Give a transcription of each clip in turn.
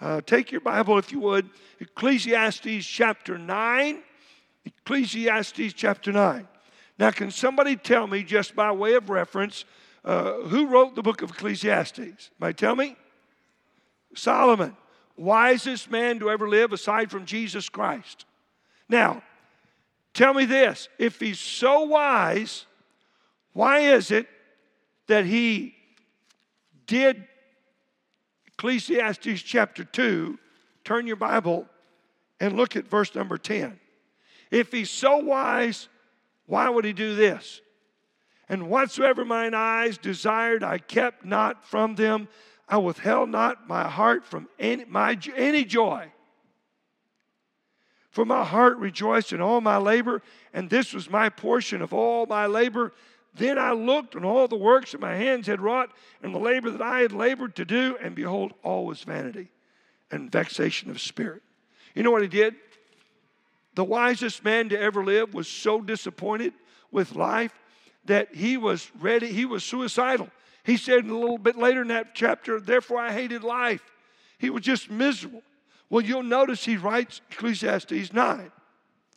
Uh, take your Bible, if you would, Ecclesiastes chapter 9. Ecclesiastes chapter 9. Now, can somebody tell me, just by way of reference, uh, who wrote the book of Ecclesiastes? Might tell me? Solomon, wisest man to ever live aside from Jesus Christ. Now, tell me this if he's so wise, why is it that he did Ecclesiastes chapter 2? Turn your Bible and look at verse number 10. If he's so wise, why would he do this? And whatsoever mine eyes desired, I kept not from them. I withheld not my heart from any, my, any joy. For my heart rejoiced in all my labor, and this was my portion of all my labor. Then I looked on all the works that my hands had wrought, and the labor that I had labored to do, and behold, all was vanity and vexation of spirit. You know what he did? The wisest man to ever live was so disappointed with life that he was ready, he was suicidal. He said a little bit later in that chapter, therefore I hated life. He was just miserable. Well, you'll notice he writes Ecclesiastes 9.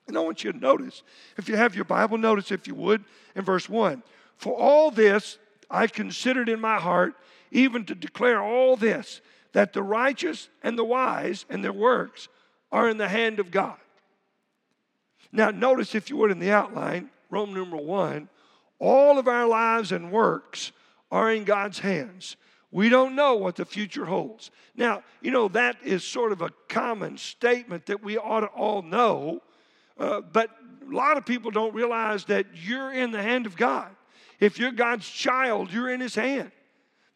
And I want you to notice, if you have your Bible, notice if you would, in verse 1. For all this I considered in my heart, even to declare all this, that the righteous and the wise and their works are in the hand of God. Now, notice if you would in the outline, Roman numeral 1, all of our lives and works are in God's hands. We don't know what the future holds. Now, you know, that is sort of a common statement that we ought to all know, uh, but a lot of people don't realize that you're in the hand of God. If you're God's child, you're in His hand.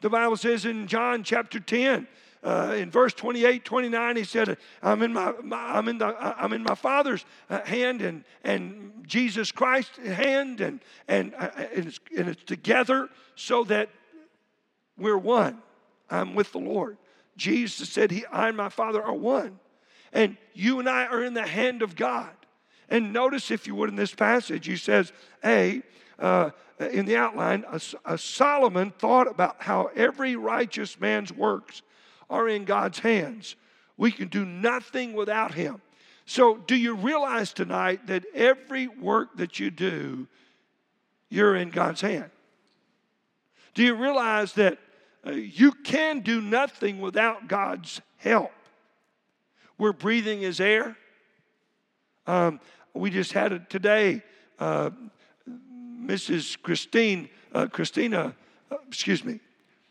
The Bible says in John chapter 10, uh, in verse 28, 29, he said, I'm in my, my I'm in the, I'm in my Father's uh, hand and, and Jesus Christ's hand, and, and, uh, and, it's, and it's together so that we're one. I'm with the Lord. Jesus said, he, I and my Father are one. And you and I are in the hand of God. And notice, if you would, in this passage, he says, A, uh, in the outline, a, a Solomon thought about how every righteous man's works are in God's hands. We can do nothing without Him. So, do you realize tonight that every work that you do, you're in God's hand? Do you realize that uh, you can do nothing without God's help? We're breathing His air. Um, we just had it today. Uh, Mrs. Christine, uh, Christina, uh, excuse me,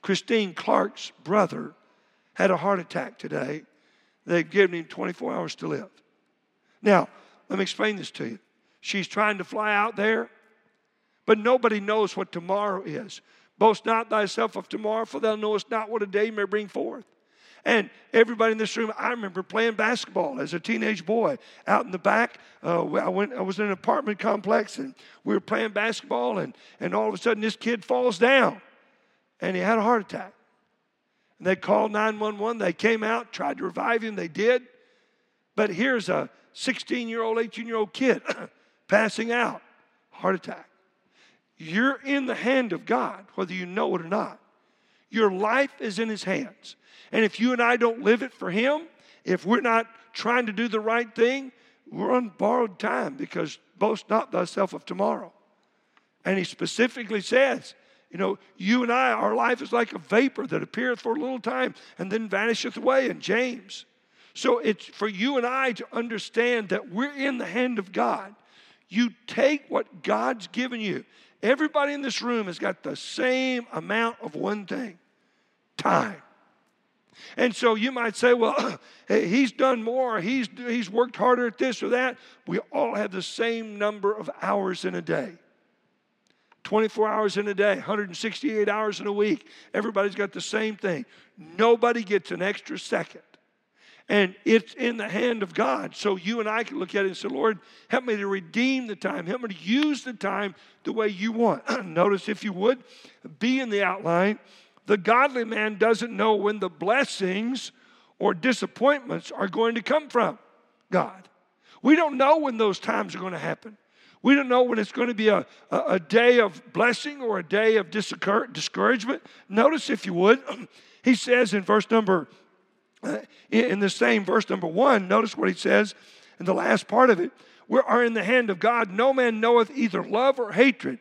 Christine Clark's brother had a heart attack today. They've given him 24 hours to live. Now, let me explain this to you. She's trying to fly out there, but nobody knows what tomorrow is. Boast not thyself of tomorrow, for thou knowest not what a day may bring forth. And everybody in this room, I remember playing basketball as a teenage boy out in the back. Uh, I went. I was in an apartment complex, and we were playing basketball, and and all of a sudden, this kid falls down, and he had a heart attack. And they called 911. They came out, tried to revive him. They did. But here's a 16 year old, 18 year old kid passing out, heart attack. You're in the hand of God, whether you know it or not. Your life is in His hands. And if you and I don't live it for Him, if we're not trying to do the right thing, we're on borrowed time because boast not thyself of tomorrow. And He specifically says, you know, you and I, our life is like a vapor that appeareth for a little time and then vanisheth away in James. So it's for you and I to understand that we're in the hand of God. You take what God's given you. Everybody in this room has got the same amount of one thing time. And so you might say, well, he's done more, he's, he's worked harder at this or that. We all have the same number of hours in a day. 24 hours in a day, 168 hours in a week. Everybody's got the same thing. Nobody gets an extra second. And it's in the hand of God. So you and I can look at it and say, Lord, help me to redeem the time. Help me to use the time the way you want. Notice, if you would, be in the outline. The godly man doesn't know when the blessings or disappointments are going to come from God. We don't know when those times are going to happen. We don't know when it's going to be a, a, a day of blessing or a day of discouragement. Notice, if you would, he says in verse number in the same verse number one, notice what he says in the last part of it. We are in the hand of God. No man knoweth either love or hatred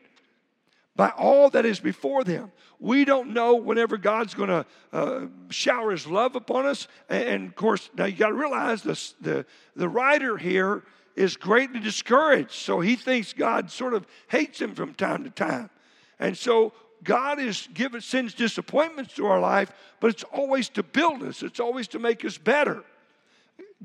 by all that is before them. We don't know whenever God's going to uh, shower His love upon us. And, of course, now you got to realize this, the the writer here is greatly discouraged, so he thinks God sort of hates him from time to time, and so God is given sends disappointments to our life, but it's always to build us. It's always to make us better.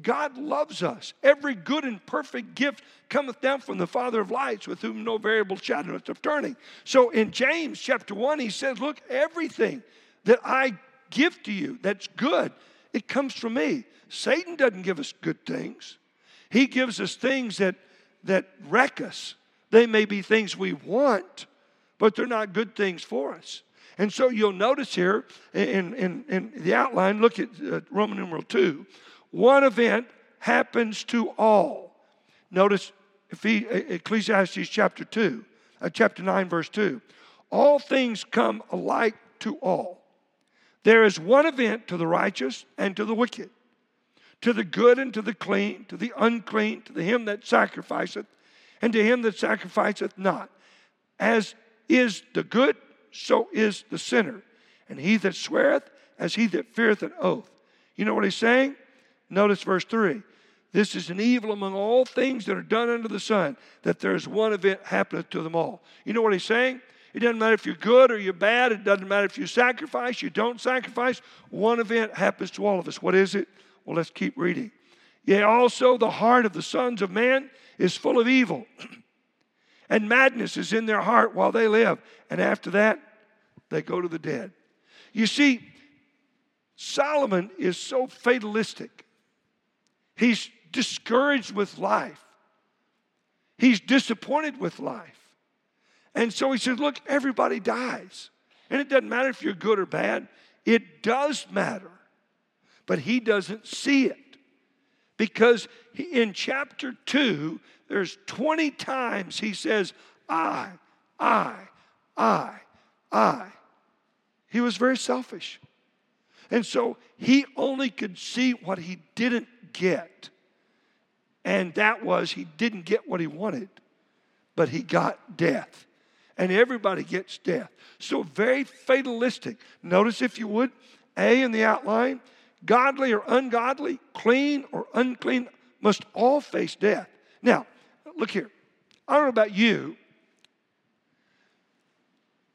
God loves us. Every good and perfect gift cometh down from the Father of lights, with whom no variable shadow of turning. So in James chapter 1, he says, Look, everything that I give to you that's good, it comes from me. Satan doesn't give us good things, he gives us things that, that wreck us. They may be things we want, but they're not good things for us. And so you'll notice here in, in, in the outline, look at uh, Roman numeral 2. One event happens to all. Notice Ecclesiastes chapter 2, uh, chapter 9, verse 2. All things come alike to all. There is one event to the righteous and to the wicked, to the good and to the clean, to the unclean, to the him that sacrificeth, and to him that sacrificeth not. As is the good, so is the sinner. And he that sweareth, as he that feareth an oath. You know what he's saying? Notice verse 3. This is an evil among all things that are done under the sun, that there is one event happening to them all. You know what he's saying? It doesn't matter if you're good or you're bad. It doesn't matter if you sacrifice, you don't sacrifice. One event happens to all of us. What is it? Well, let's keep reading. Yea, also the heart of the sons of man is full of evil, and madness is in their heart while they live. And after that, they go to the dead. You see, Solomon is so fatalistic He's discouraged with life. He's disappointed with life. And so he says, Look, everybody dies. And it doesn't matter if you're good or bad, it does matter. But he doesn't see it. Because in chapter 2, there's 20 times he says, I, I, I, I. He was very selfish. And so he only could see what he didn't get. And that was he didn't get what he wanted, but he got death. And everybody gets death. So very fatalistic. Notice, if you would, A in the outline godly or ungodly, clean or unclean, must all face death. Now, look here. I don't know about you,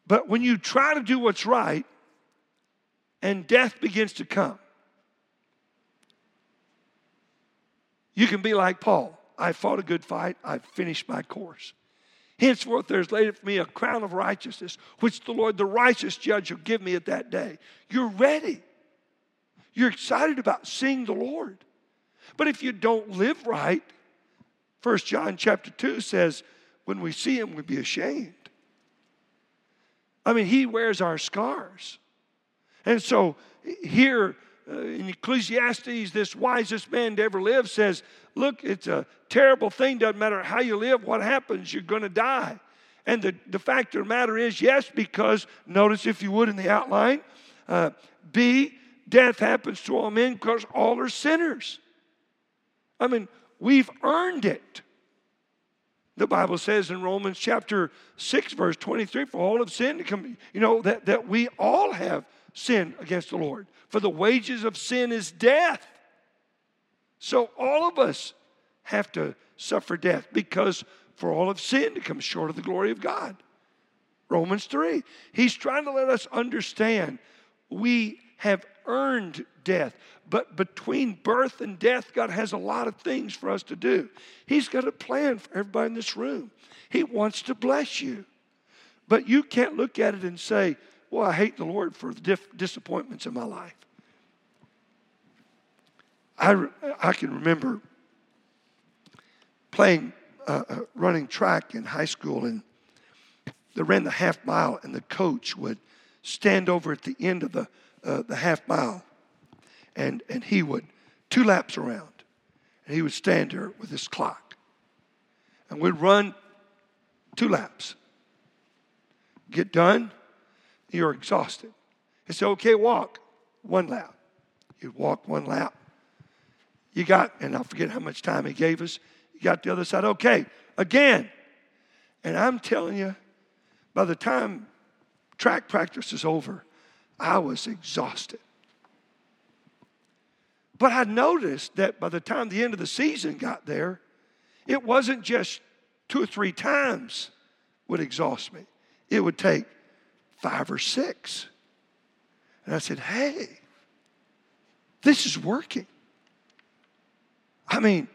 but when you try to do what's right and death begins to come, You can be like Paul. I fought a good fight. I've finished my course. Henceforth, there's laid for me a crown of righteousness, which the Lord, the righteous judge, will give me at that day. You're ready. You're excited about seeing the Lord. But if you don't live right, First John chapter 2 says, when we see him, we be ashamed. I mean, he wears our scars. And so here, uh, in Ecclesiastes, this wisest man to ever live says, Look, it's a terrible thing. Doesn't matter how you live, what happens, you're going to die. And the, the fact of the matter is, yes, because notice if you would in the outline, uh, B, death happens to all men because all are sinners. I mean, we've earned it. The Bible says in Romans chapter 6, verse 23, for all have sinned, to come, you know, that, that we all have sinned against the Lord. For the wages of sin is death. So all of us have to suffer death because for all of sin to come short of the glory of God. Romans 3. He's trying to let us understand we have earned death. But between birth and death, God has a lot of things for us to do. He's got a plan for everybody in this room. He wants to bless you. But you can't look at it and say, well, I hate the Lord for the dif- disappointments in my life. I, I can remember playing, uh, uh, running track in high school, and they ran the half mile, and the coach would stand over at the end of the, uh, the half mile, and, and he would, two laps around, and he would stand there with his clock, and we'd run two laps. Get done, you're exhausted. It's okay, walk one lap. You'd walk one lap. You got, and I forget how much time he gave us. You got the other side. Okay, again. And I'm telling you, by the time track practice is over, I was exhausted. But I noticed that by the time the end of the season got there, it wasn't just two or three times would exhaust me. It would take five or six. And I said, hey, this is working. I mean,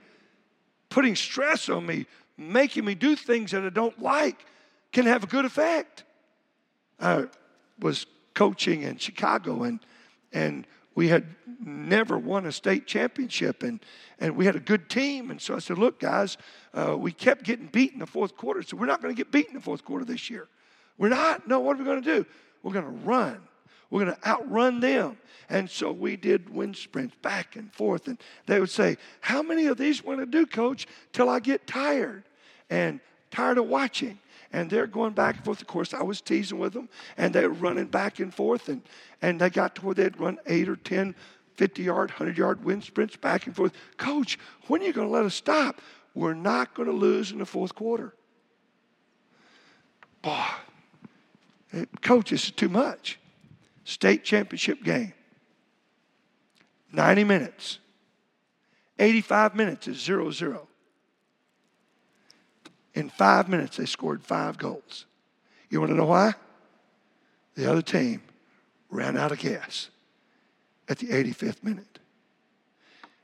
putting stress on me, making me do things that I don't like can have a good effect. I was coaching in Chicago and and we had never won a state championship and, and we had a good team. And so I said, Look, guys, uh, we kept getting beat in the fourth quarter. So we're not going to get beat in the fourth quarter this year. We're not. No, what are we going to do? We're going to run. We're going to outrun them. And so we did wind sprints back and forth. And they would say, How many of these want to do, coach, till I get tired and tired of watching? And they're going back and forth. Of course, I was teasing with them, and they were running back and forth, and, and they got to where they'd run eight or 10, 50 yard, 100 yard wind sprints back and forth. Coach, when are you going to let us stop? We're not going to lose in the fourth quarter. Boy, coach, this is too much. State championship game. 90 minutes. 85 minutes is 0 0. In five minutes, they scored five goals. You want to know why? The other team ran out of gas at the 85th minute.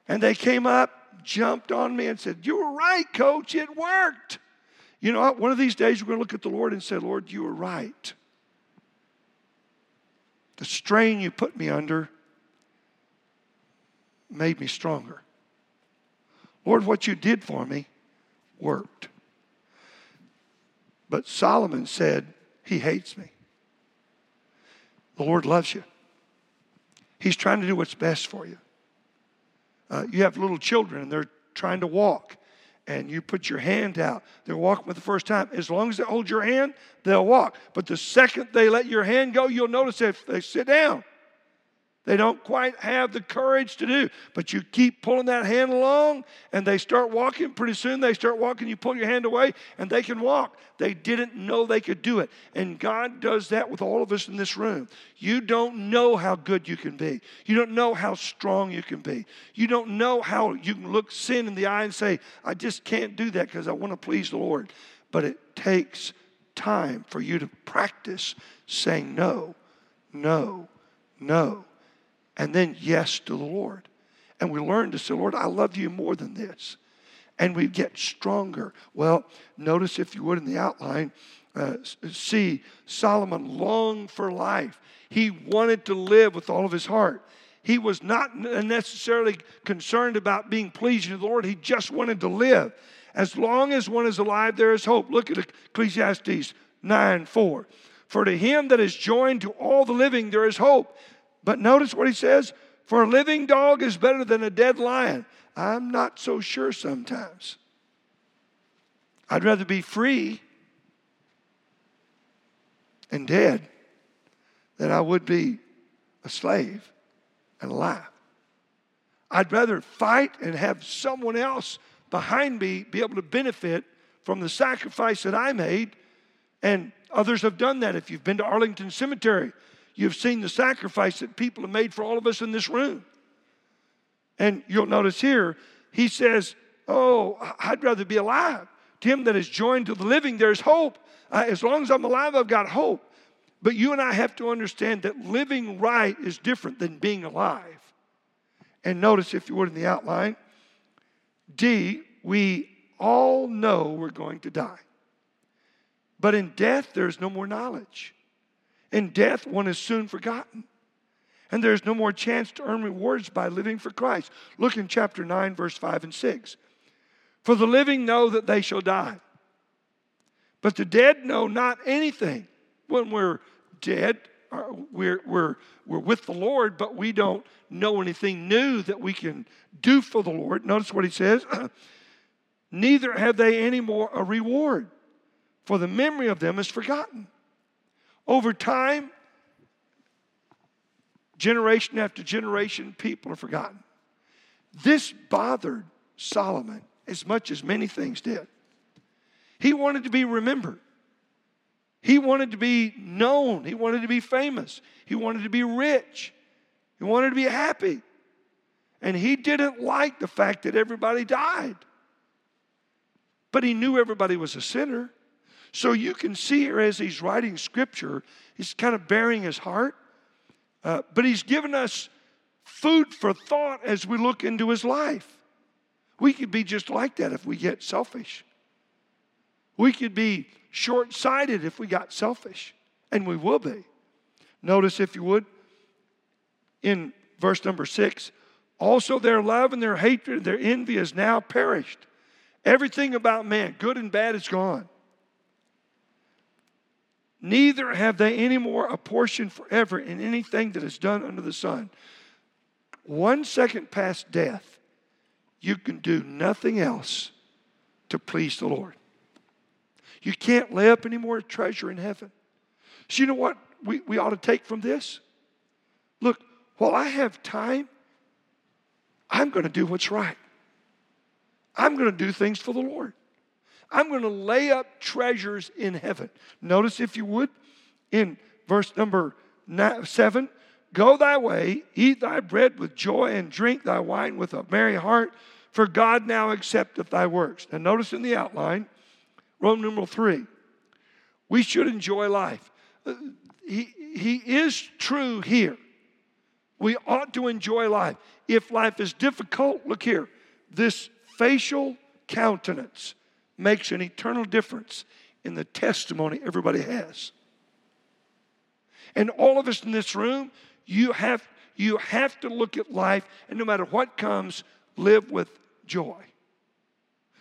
And they came up, jumped on me, and said, You were right, coach, it worked. You know what? One of these days we're going to look at the Lord and say, Lord, you were right. The strain you put me under made me stronger. Lord, what you did for me worked. But Solomon said, He hates me. The Lord loves you. He's trying to do what's best for you. Uh, you have little children and they're trying to walk, and you put your hand out. They're walking for the first time. As long as they hold your hand, they'll walk. But the second they let your hand go, you'll notice if they sit down. They don't quite have the courage to do. But you keep pulling that hand along and they start walking. Pretty soon they start walking. You pull your hand away and they can walk. They didn't know they could do it. And God does that with all of us in this room. You don't know how good you can be. You don't know how strong you can be. You don't know how you can look sin in the eye and say, I just can't do that because I want to please the Lord. But it takes time for you to practice saying no, no, no and then yes to the Lord. And we learn to say, Lord, I love you more than this. And we get stronger. Well, notice if you would in the outline, uh, see Solomon longed for life. He wanted to live with all of his heart. He was not necessarily concerned about being pleasing to the Lord. He just wanted to live. As long as one is alive, there is hope. Look at Ecclesiastes 9 4. For to him that is joined to all the living, there is hope. But notice what he says for a living dog is better than a dead lion. I'm not so sure sometimes. I'd rather be free and dead than I would be a slave and alive. I'd rather fight and have someone else behind me be able to benefit from the sacrifice that I made. And others have done that. If you've been to Arlington Cemetery, you've seen the sacrifice that people have made for all of us in this room. And you'll notice here, he says, Oh, I'd rather be alive. To him that is joined to the living, there's hope. Uh, as long as I'm alive, I've got hope. But you and I have to understand that living right is different than being alive. And notice, if you would, in the outline, D, we all know we're going to die. But in death, there's no more knowledge. In death, one is soon forgotten. And there's no more chance to earn rewards by living for Christ. Look in chapter 9, verse 5 and 6. For the living know that they shall die, but the dead know not anything. When we're dead, uh, we're, we're, we're with the Lord, but we don't know anything new that we can do for the Lord. Notice what he says Neither have they any more a reward, for the memory of them is forgotten. Over time, Generation after generation, people are forgotten. This bothered Solomon as much as many things did. He wanted to be remembered. He wanted to be known. He wanted to be famous. He wanted to be rich. He wanted to be happy. And he didn't like the fact that everybody died. But he knew everybody was a sinner. So you can see here as he's writing scripture, he's kind of baring his heart. Uh, but he's given us food for thought as we look into his life. We could be just like that if we get selfish. We could be short sighted if we got selfish, and we will be. Notice, if you would, in verse number six also their love and their hatred, their envy is now perished. Everything about man, good and bad, is gone. Neither have they any more a portion forever in anything that is done under the sun. One second past death, you can do nothing else to please the Lord. You can't lay up any more treasure in heaven. So, you know what we, we ought to take from this? Look, while I have time, I'm going to do what's right. I'm going to do things for the Lord. I'm going to lay up treasures in heaven. Notice, if you would, in verse number seven Go thy way, eat thy bread with joy, and drink thy wine with a merry heart, for God now accepteth thy works. Now, notice in the outline, Roman numeral three, we should enjoy life. Uh, he, he is true here. We ought to enjoy life. If life is difficult, look here. This facial countenance makes an eternal difference in the testimony everybody has. And all of us in this room, you have, you have to look at life, and no matter what comes, live with joy.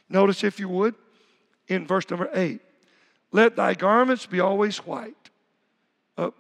Notice, if you would, in verse number eight let thy garments be always white. Uh,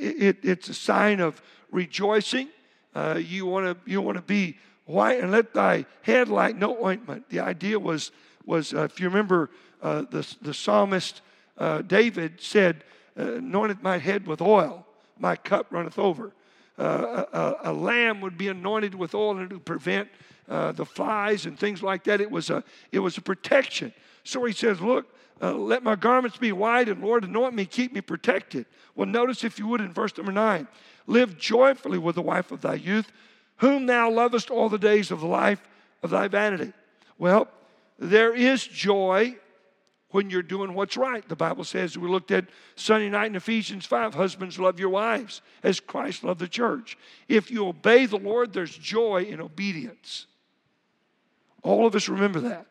it, it's a sign of rejoicing. Uh, you want to you want to be white and let thy head like no ointment. The idea was was uh, if you remember uh, the the psalmist uh, David said, uh, "Anointed my head with oil, my cup runneth over." Uh, a, a, lamb would be anointed with oil and to prevent the flies and things like that. It was a it was a protection. So he says, "Look." Uh, let my garments be white, and Lord, anoint me, keep me protected. Well, notice if you would in verse number nine live joyfully with the wife of thy youth, whom thou lovest all the days of the life of thy vanity. Well, there is joy when you're doing what's right. The Bible says, we looked at Sunday night in Ephesians 5 husbands, love your wives as Christ loved the church. If you obey the Lord, there's joy in obedience. All of us remember that.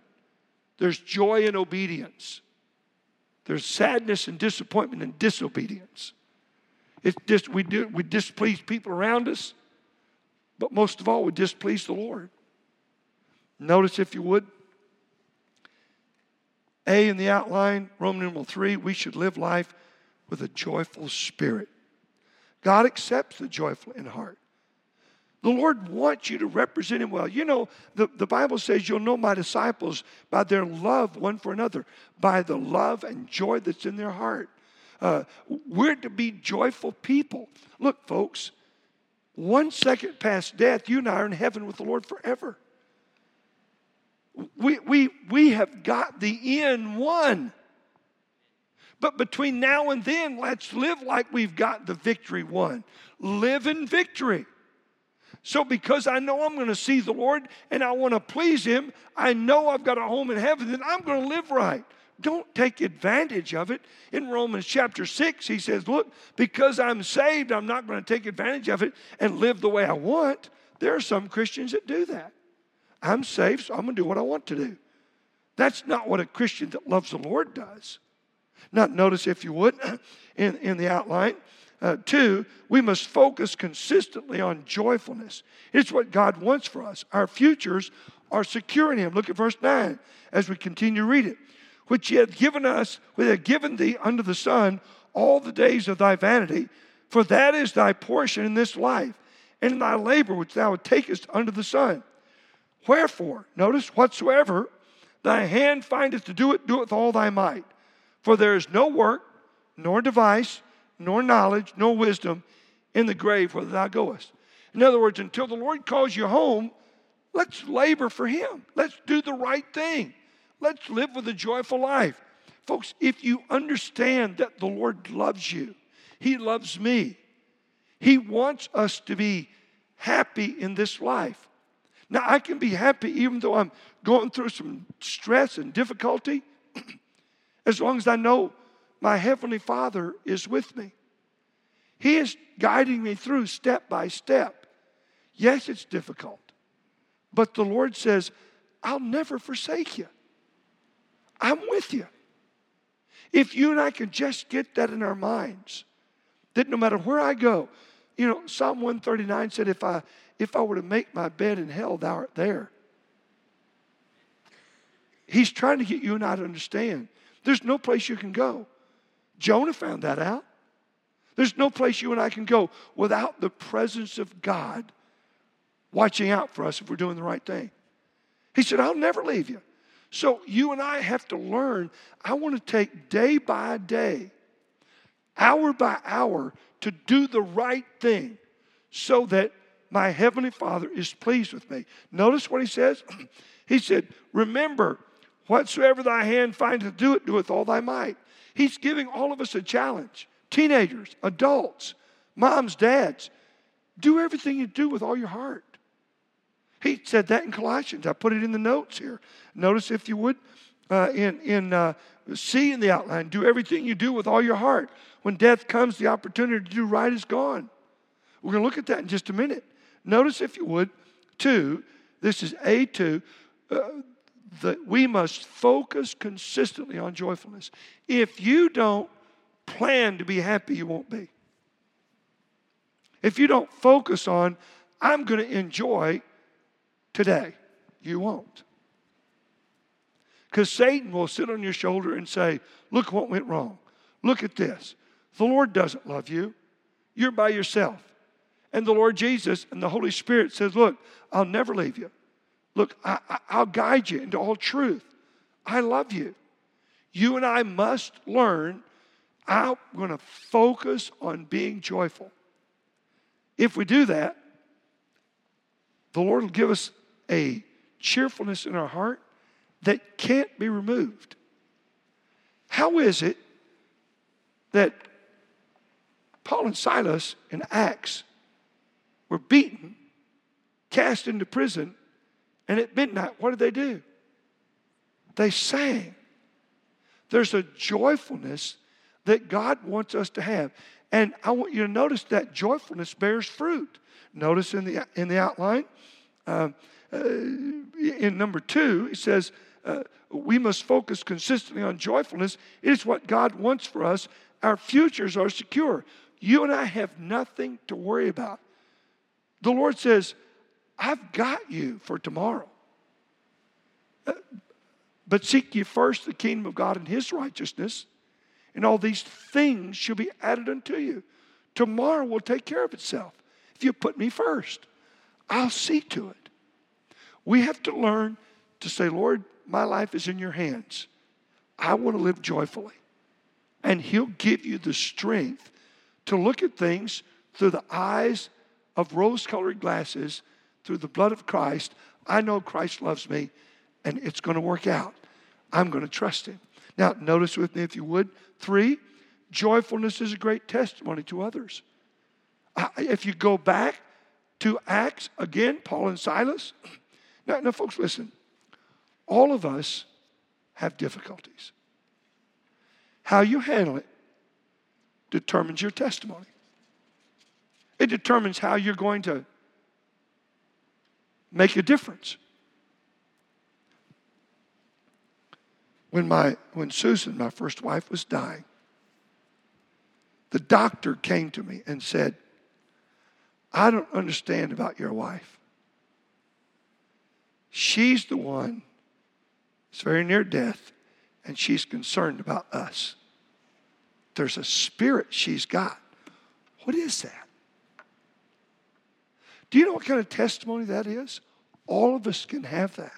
There's joy in obedience. There's sadness and disappointment in disobedience. It's just we do we displease people around us, but most of all, we displease the Lord. Notice, if you would, A in the outline, Roman numeral three, we should live life with a joyful spirit. God accepts the joyful in heart. The Lord wants you to represent Him well. You know, the, the Bible says you'll know my disciples by their love one for another, by the love and joy that's in their heart. Uh, we're to be joyful people. Look, folks, one second past death, you and I are in heaven with the Lord forever. We, we, we have got the end won. But between now and then, let's live like we've got the victory won. Live in victory. So, because I know I'm going to see the Lord and I want to please Him, I know I've got a home in heaven, then I'm going to live right. Don't take advantage of it. In Romans chapter 6, he says, Look, because I'm saved, I'm not going to take advantage of it and live the way I want. There are some Christians that do that. I'm saved, so I'm going to do what I want to do. That's not what a Christian that loves the Lord does. Not notice, if you would, in, in the outline, uh, two, we must focus consistently on joyfulness. It's what God wants for us. Our futures are secure in Him. Look at verse 9 as we continue to read it. Which He hath given us, which hath given thee under the sun all the days of thy vanity, for that is thy portion in this life, and in thy labor which thou takest under the sun. Wherefore, notice, whatsoever thy hand findeth to do it, do it with all thy might. For there is no work, nor device, nor knowledge, nor wisdom in the grave where thou goest. In other words, until the Lord calls you home, let's labor for Him. Let's do the right thing. Let's live with a joyful life. Folks, if you understand that the Lord loves you, He loves me, He wants us to be happy in this life. Now, I can be happy even though I'm going through some stress and difficulty, as long as I know my Heavenly Father is with me. He is guiding me through step by step. Yes, it's difficult, but the Lord says, I'll never forsake you. I'm with you. If you and I can just get that in our minds, that no matter where I go, you know, Psalm 139 said, if I if I were to make my bed in hell, thou art there. He's trying to get you and I to understand. There's no place you can go. Jonah found that out. There's no place you and I can go without the presence of God watching out for us if we're doing the right thing. He said, I'll never leave you. So you and I have to learn. I want to take day by day, hour by hour, to do the right thing so that my heavenly Father is pleased with me. Notice what he says. he said, Remember, whatsoever thy hand findeth to do it, do with all thy might. He's giving all of us a challenge. Teenagers, adults, moms, dads, do everything you do with all your heart. He said that in Colossians. I put it in the notes here. Notice, if you would, uh, in, in uh, in the outline, do everything you do with all your heart. When death comes, the opportunity to do right is gone. We're going to look at that in just a minute. Notice, if you would, two, this is A2, uh, that we must focus consistently on joyfulness. If you don't plan to be happy, you won't be. If you don't focus on, I'm going to enjoy today, you won't. Because Satan will sit on your shoulder and say, Look what went wrong. Look at this. The Lord doesn't love you, you're by yourself. And the Lord Jesus and the Holy Spirit says, Look, I'll never leave you. Look, I, will guide you into all truth. I love you. You and I must learn. I'm going to focus on being joyful. If we do that, the Lord will give us a cheerfulness in our heart that can't be removed. How is it that Paul and Silas in Acts were beaten, cast into prison, and at midnight, what did they do? They sang. There's a joyfulness that God wants us to have. And I want you to notice that joyfulness bears fruit. Notice in the, in the outline, uh, uh, in number two, it says, uh, we must focus consistently on joyfulness. It is what God wants for us. Our futures are secure. You and I have nothing to worry about. The Lord says, I've got you for tomorrow. Uh, but seek ye first the kingdom of God and his righteousness, and all these things shall be added unto you. Tomorrow will take care of itself. If you put me first, I'll see to it. We have to learn to say, Lord, my life is in your hands. I want to live joyfully. And He'll give you the strength to look at things through the eyes of rose colored glasses through the blood of Christ. I know Christ loves me and it's going to work out. I'm going to trust Him. Now, notice with me, if you would, three, joyfulness is a great testimony to others. If you go back to Acts, again, Paul and Silas. Now, now, folks, listen. All of us have difficulties. How you handle it determines your testimony. It determines how you're going to make a difference. When, my, when Susan, my first wife, was dying, the doctor came to me and said, I don't understand about your wife. She's the one that's very near death, and she's concerned about us. There's a spirit she's got. What is that? Do you know what kind of testimony that is? All of us can have that.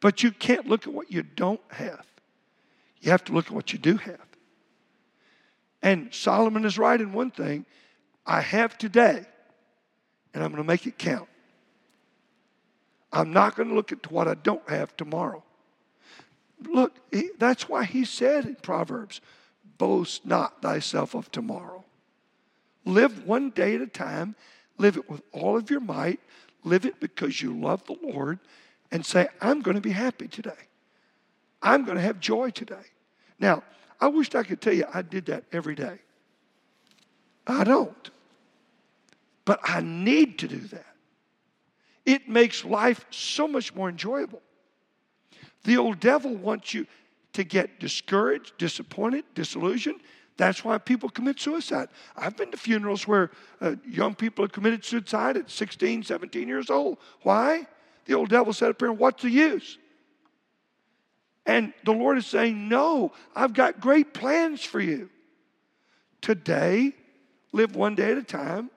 But you can't look at what you don't have. You have to look at what you do have. And Solomon is right in one thing I have today and I'm going to make it count. I'm not going to look at what I don't have tomorrow. Look, that's why he said in Proverbs, boast not thyself of tomorrow. Live one day at a time, live it with all of your might, live it because you love the Lord, and say, I'm going to be happy today. I'm going to have joy today. Now, I wished I could tell you I did that every day. I don't. But I need to do that. It makes life so much more enjoyable. The old devil wants you to get discouraged, disappointed, disillusioned. That's why people commit suicide. I've been to funerals where uh, young people have committed suicide at 16, 17 years old. Why? The old devil said up here, What's the use? And the Lord is saying, No, I've got great plans for you. Today, live one day at a time,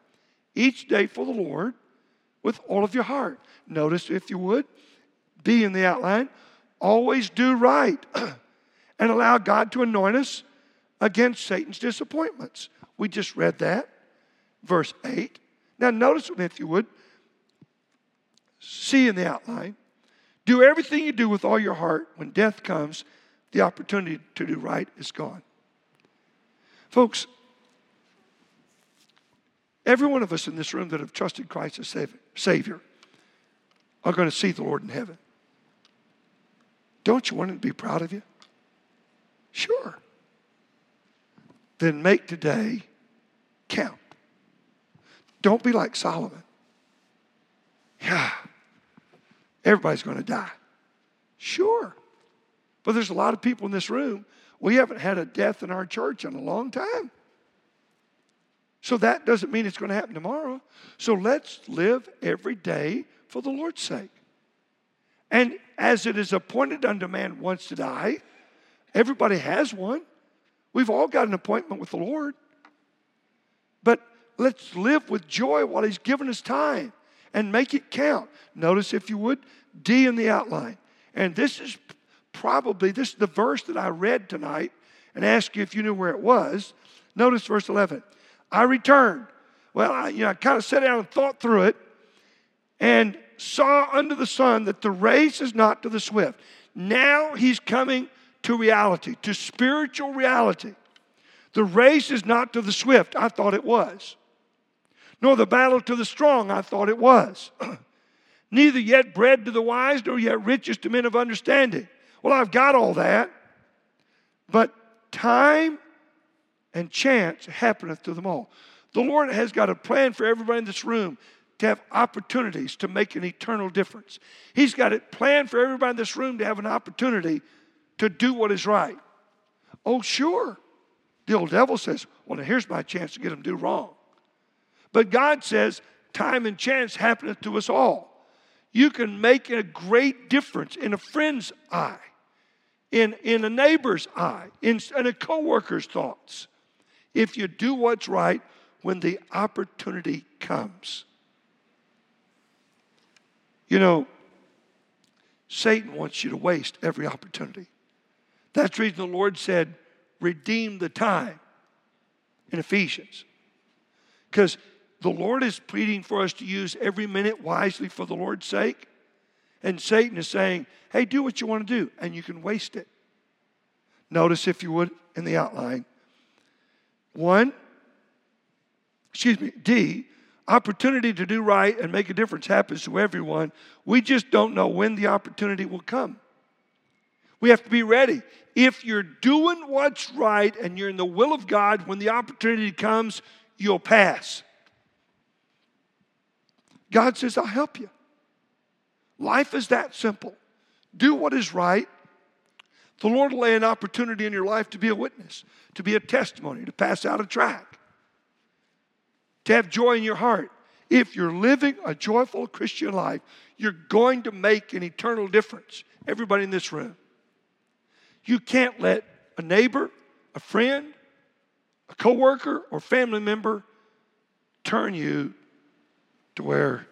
each day for the Lord with all of your heart. Notice, if you would, be in the outline, always do right and allow God to anoint us against Satan's disappointments. We just read that, verse 8. Now, notice, if you would, see in the outline, do everything you do with all your heart. When death comes, the opportunity to do right is gone. Folks, every one of us in this room that have trusted Christ as Savior are going to see the Lord in heaven. Don't you want him to be proud of you? Sure. Then make today count. Don't be like Solomon. Yeah, everybody's going to die. Sure. But there's a lot of people in this room. We haven't had a death in our church in a long time. So that doesn't mean it's going to happen tomorrow. So let's live every day for the Lord's sake. And as it is appointed unto man once to die, everybody has one. We've all got an appointment with the Lord. But let's live with joy while He's given us time and make it count. Notice, if you would, D in the outline. And this is probably this is the verse that I read tonight and asked you if you knew where it was. Notice verse 11. I returned. Well, I, you know, I kind of sat down and thought through it. And saw under the sun that the race is not to the swift. Now he's coming to reality, to spiritual reality. The race is not to the swift. I thought it was. Nor the battle to the strong. I thought it was. Neither yet bread to the wise, nor yet riches to men of understanding. Well, I've got all that. But time and chance happeneth to them all. The Lord has got a plan for everybody in this room to have opportunities to make an eternal difference. He's got it planned for everybody in this room to have an opportunity to do what is right. Oh, sure. The old devil says, Well, now here's my chance to get them to do wrong. But God says, Time and chance happeneth to us all. You can make a great difference in a friend's eye, in, in a neighbor's eye, in, in a coworker's thoughts, if you do what's right when the opportunity comes. You know, Satan wants you to waste every opportunity. That's the reason the Lord said, redeem the time in Ephesians. Because the Lord is pleading for us to use every minute wisely for the Lord's sake. And Satan is saying, hey, do what you want to do, and you can waste it. Notice, if you would, in the outline. One, excuse me, D, opportunity to do right and make a difference happens to everyone. We just don't know when the opportunity will come. We have to be ready. If you're doing what's right and you're in the will of God, when the opportunity comes, you'll pass. God says, I'll help you. Life is that simple. Do what is right. The Lord will lay an opportunity in your life to be a witness, to be a testimony, to pass out a tract to have joy in your heart. If you're living a joyful Christian life, you're going to make an eternal difference. Everybody in this room. You can't let a neighbor, a friend, a coworker, or family member turn you to where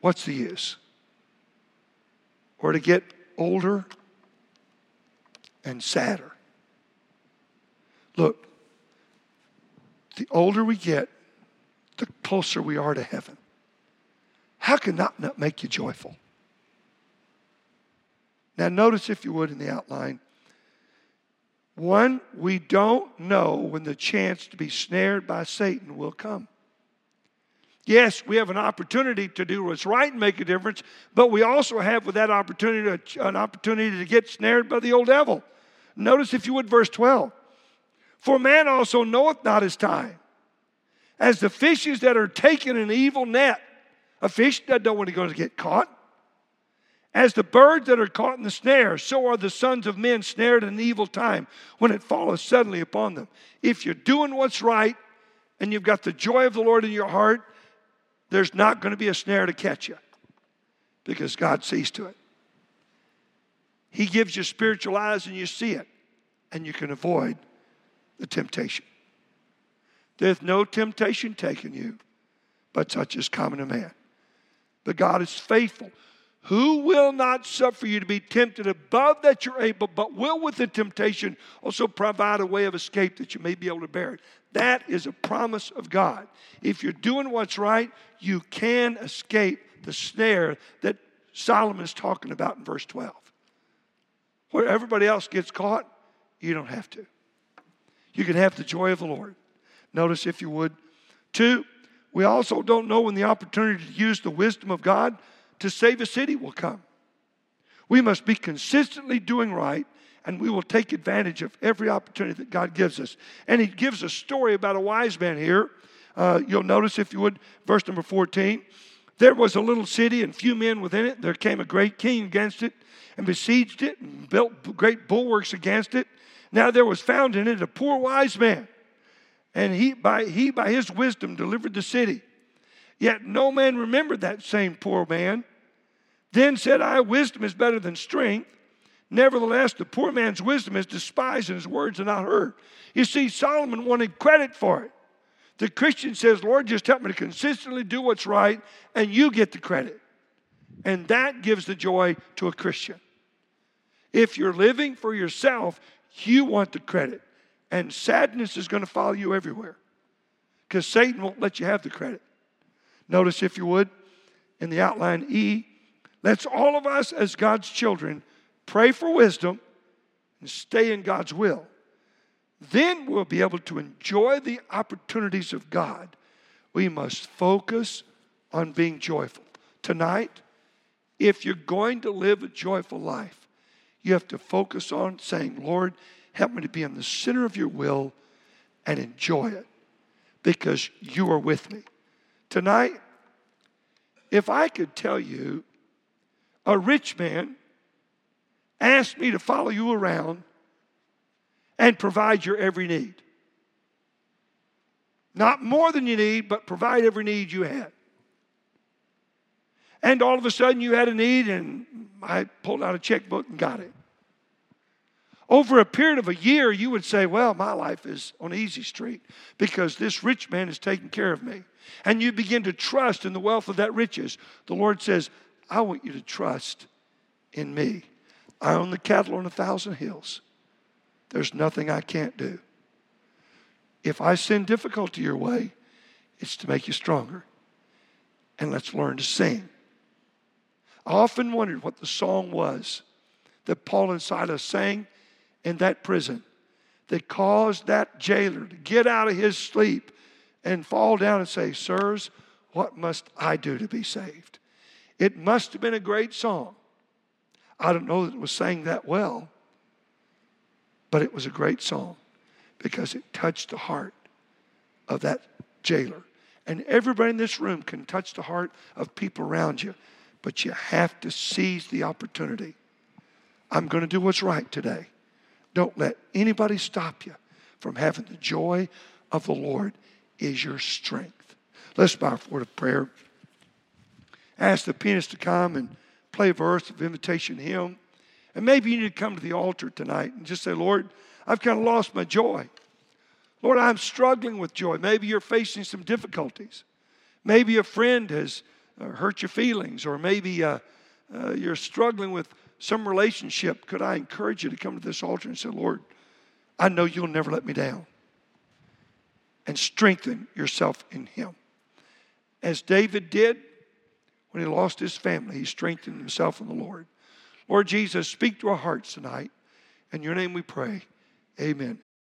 what's the use? Or to get older and sadder. Look, the older we get, the closer we are to heaven. How can that not make you joyful? Now, notice, if you would, in the outline one, we don't know when the chance to be snared by Satan will come. Yes, we have an opportunity to do what's right and make a difference, but we also have with that opportunity an opportunity to get snared by the old devil. Notice, if you would, verse 12. For man also knoweth not his time. As the fishes that are taken in an evil net, a fish doesn't know when he's going to get caught. As the birds that are caught in the snare, so are the sons of men snared in an evil time when it falleth suddenly upon them. If you're doing what's right and you've got the joy of the Lord in your heart, there's not going to be a snare to catch you because God sees to it. He gives you spiritual eyes and you see it, and you can avoid the temptation. There's no temptation taking you, but such is common to man. But God is faithful who will not suffer you to be tempted above that you're able, but will with the temptation also provide a way of escape that you may be able to bear it. That is a promise of God. If you're doing what's right, you can escape the snare that Solomon is talking about in verse 12. Where everybody else gets caught, you don't have to. You can have the joy of the Lord. Notice, if you would. Two, we also don't know when the opportunity to use the wisdom of God to save a city will come. We must be consistently doing right, and we will take advantage of every opportunity that God gives us. And He gives a story about a wise man here. Uh, you'll notice, if you would, verse number 14. There was a little city and few men within it. There came a great king against it and besieged it and built great bulwarks against it. Now there was found in it a poor wise man, and he by, he by his wisdom delivered the city. Yet no man remembered that same poor man, then said I, Wisdom is better than strength. Nevertheless, the poor man's wisdom is despised and his words are not heard. You see, Solomon wanted credit for it. The Christian says, Lord, just help me to consistently do what's right, and you get the credit. And that gives the joy to a Christian. If you're living for yourself, you want the credit. And sadness is going to follow you everywhere because Satan won't let you have the credit. Notice, if you would, in the outline E, Let's all of us, as God's children, pray for wisdom and stay in God's will. Then we'll be able to enjoy the opportunities of God. We must focus on being joyful. Tonight, if you're going to live a joyful life, you have to focus on saying, Lord, help me to be in the center of your will and enjoy it because you are with me. Tonight, if I could tell you a rich man asked me to follow you around and provide your every need. Not more than you need, but provide every need you had. And all of a sudden you had a need, and I pulled out a checkbook and got it. Over a period of a year, you would say, Well, my life is on easy street because this rich man is taking care of me. And you begin to trust in the wealth of that riches. The Lord says, I want you to trust in me. I own the cattle on a thousand hills. There's nothing I can't do. If I send difficulty your way, it's to make you stronger. And let's learn to sing. I often wondered what the song was that Paul and Silas sang in that prison that caused that jailer to get out of his sleep and fall down and say, Sirs, what must I do to be saved? It must have been a great song. I don't know that it was sang that well, but it was a great song because it touched the heart of that jailer. And everybody in this room can touch the heart of people around you, but you have to seize the opportunity. I'm going to do what's right today. Don't let anybody stop you from having the joy of the Lord is your strength. Let's bow for a prayer ask the pianist to come and play a verse of invitation hymn. And maybe you need to come to the altar tonight and just say, Lord, I've kind of lost my joy. Lord, I'm struggling with joy. Maybe you're facing some difficulties. Maybe a friend has uh, hurt your feelings, or maybe uh, uh, you're struggling with some relationship. Could I encourage you to come to this altar and say, Lord, I know you'll never let me down? And strengthen yourself in Him. as David did when he lost his family. He strengthened himself in the Lord. Lord Jesus, speak to our hearts tonight. In your name we pray. Amen.